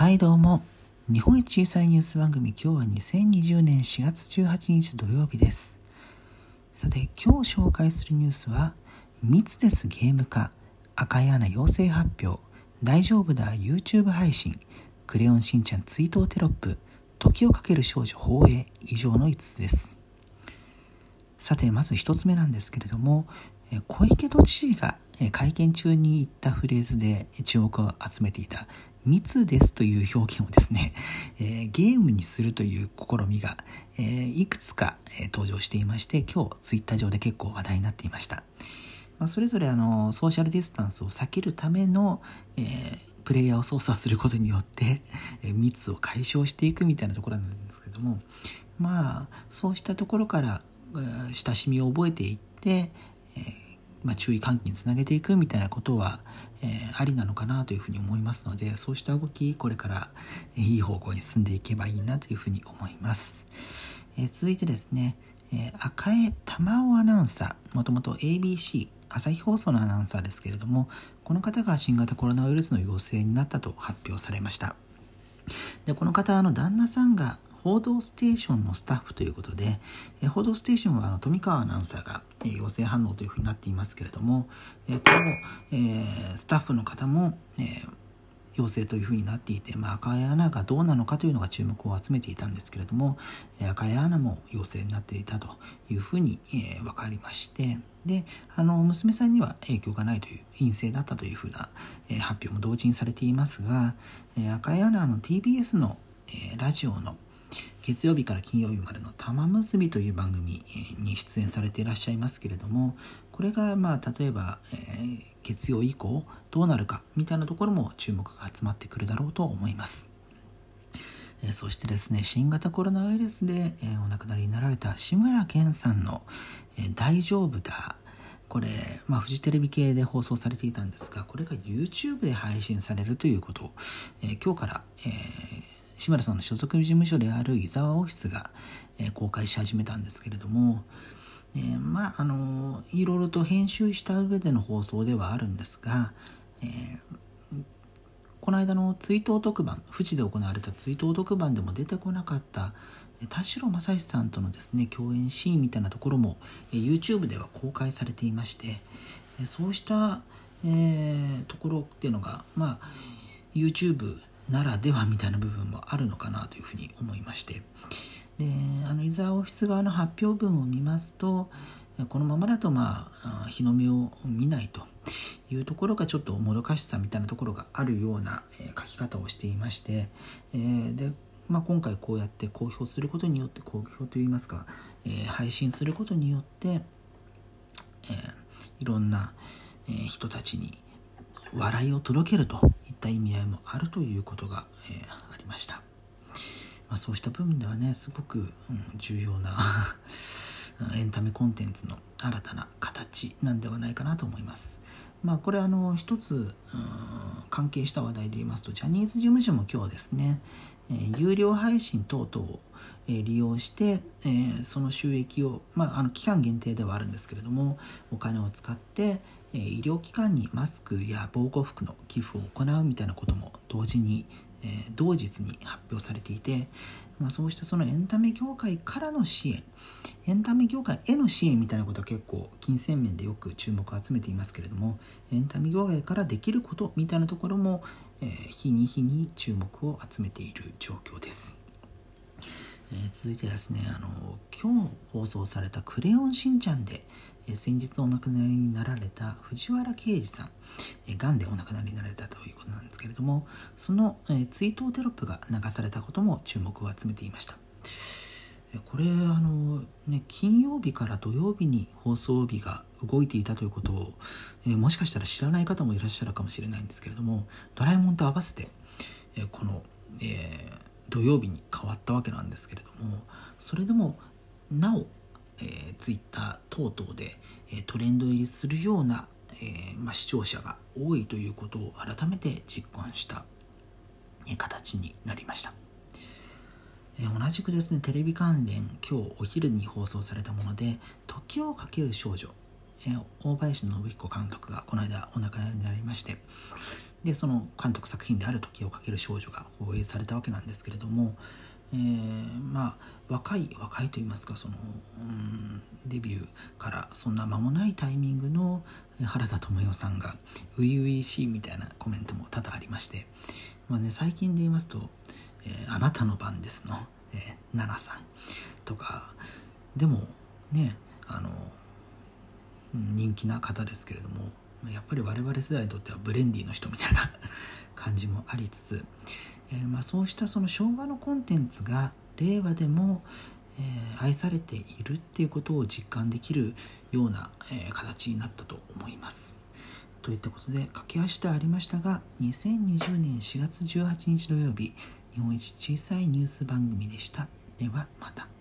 はいどうも。日本一小さいニュース番組今日は2020年4月18日土曜日です。さて今日紹介するニュースは密ですゲーム化赤い穴陽性発表大丈夫だ YouTube 配信クレヨンしんちゃん追悼テロップ時をかける少女放映以上の5つです。さてまず1つ目なんですけれども小池都知事が会見中に言ったフレーズで注目を集めていた密ですという表現をですね、えー、ゲームにするという試みが、えー、いくつか、えー、登場していまして今日ツイッター上で結構話題になっていました、まあ、それぞれあのソーシャルディスタンスを避けるための、えプレイヤーを操作することによって、え密を解消していくみたいなところなんですけどもまあそうしたところから、親しみを覚えていって、まあ、注意喚起につなげていくみたいなことは、えー、ありなのかなというふうに思いますのでそうした動きこれからいい方向に進んでいけばいいなというふうに思います、えー、続いてですね、えー、赤江玉緒アナウンサーもともと ABC 朝日放送のアナウンサーですけれどもこの方が新型コロナウイルスの陽性になったと発表されました。でこの方の旦那さんが報道ステーションのスタッフということで、え報道ステーションはあの富川アナウンサーが、え陽性反応というふうになっていますけれども、えこの、えスタッフの方も、え陽性というふうになっていて、まあ、赤い穴がどうなのかというのが注目を集めていたんですけれども赤い穴も陽性になっていたというふうに、えー、分かりましてであの娘さんには影響がないという陰性だったというふうな、えー、発表も同時にされていますが、えー、赤い穴の TBS の、えラジオの月曜日から金曜日までの玉結びという番組に出演されていらっしゃいますけれどもこれがまあ例えば、えー、月曜以降どうなるかみたいなところも注目が集まってくるだろうと思います。えそしてですね新型コロナウイルスで、えお亡くなりになられた志村けんさんの「え大丈夫だ」これ、まあ、フジテレビ系で放送されていたんですがこれが YouTube で配信されるということを、え今日から、えー志村さんの所属事務所である伊沢オフィスが、えー、公開し始めたんですけれども、えー、まああのいろいろと編集した上での放送ではあるんですが、えー、この間の追悼特番富士で行われた追悼特番でも出てこなかった田代正史さんとのですね共演シーンみたいなところも、え YouTube では公開されていまして、えそうした、えー、ところっていうのがまあ YouTube ならではみたいな部分もあるのかなというふうに思いまして。であの伊沢オフィス側の発表文を見ますとこのままだとまあ日の目を見ないというところがちょっともどかしさみたいなところがあるような書き方をしていまして、えー、でまあ、今回こうやって公表することによって公表といいますか、えー、配信することによって、えー、いろんな、人たちに笑いを届けるといった意味合いもあるということが、えー、ありました、まあ、そうした部分ではねすごく、うん、重要な エンタメコンテンツの新たな形なんではないかなと思います。まあこれあの一つ、うん、関係した話題で言いますとジャニーズ事務所も今日ですね、えー、有料配信等々を利用して、えー、その収益を、まあ、あの期間限定ではあるんですけれどもお金を使って、え医療機関にマスクや防護服の寄付を行うみたいなことも同時に、え、同日に発表されていて、まあ、そうしたそのエンタメ業界からの支援エンタメ業界への支援みたいなことは結構金銭面でよく注目を集めていますけれどもエンタメ業界からできることみたいなところも、えー、日に日に注目を集めている状況です。えー、続いてですねあの今日放送された「クレヨンしんちゃん」で、先日お亡くなりになられた藤原啓治さん、がんでお亡くなりになられたということなんですけれどもその、追悼テロップが流されたことも注目を集めていました。これあの、ね、金曜日から土曜日に放送日が動いていたということを、え、もしかしたら知らない方もいらっしゃるかもしれないんですけれども「ドラえもん」と合わせて、え、この、えー土曜日に変わったわけなんですけれどもそれでもなお、えー、ツイッター等々で、え、トレンド入りするような、え、ま、視聴者が多いということを改めて実感した、え形になりました、え同じくですねテレビ関連今日お昼に放送されたもので「時をかける少女」え大林信彦監督がこの間お亡くなりになりましてでその監督作品である「時をかける少女」が放映されたわけなんですけれども、えー、まあ若い若いと言いますかその、うん、デビューからそんな間もないタイミングの原田知世さんが初々しいみたいなコメントも多々ありまして、まあね、最近で言いますと「えー、あなたの番ですの」えー、奈々さんとかでもねあの人気な方ですけれどもやっぱり我々世代にとってはブレンディの人みたいな 感じもありつつ、えー、まあ、そうしたその昭和のコンテンツが令和でも、えー、愛されているっていうことを実感できるような、え、形になったと思います。といったことで駆け足でありましたが2020年4月18日土曜日日本一小さいニュース番組でした。ではまた。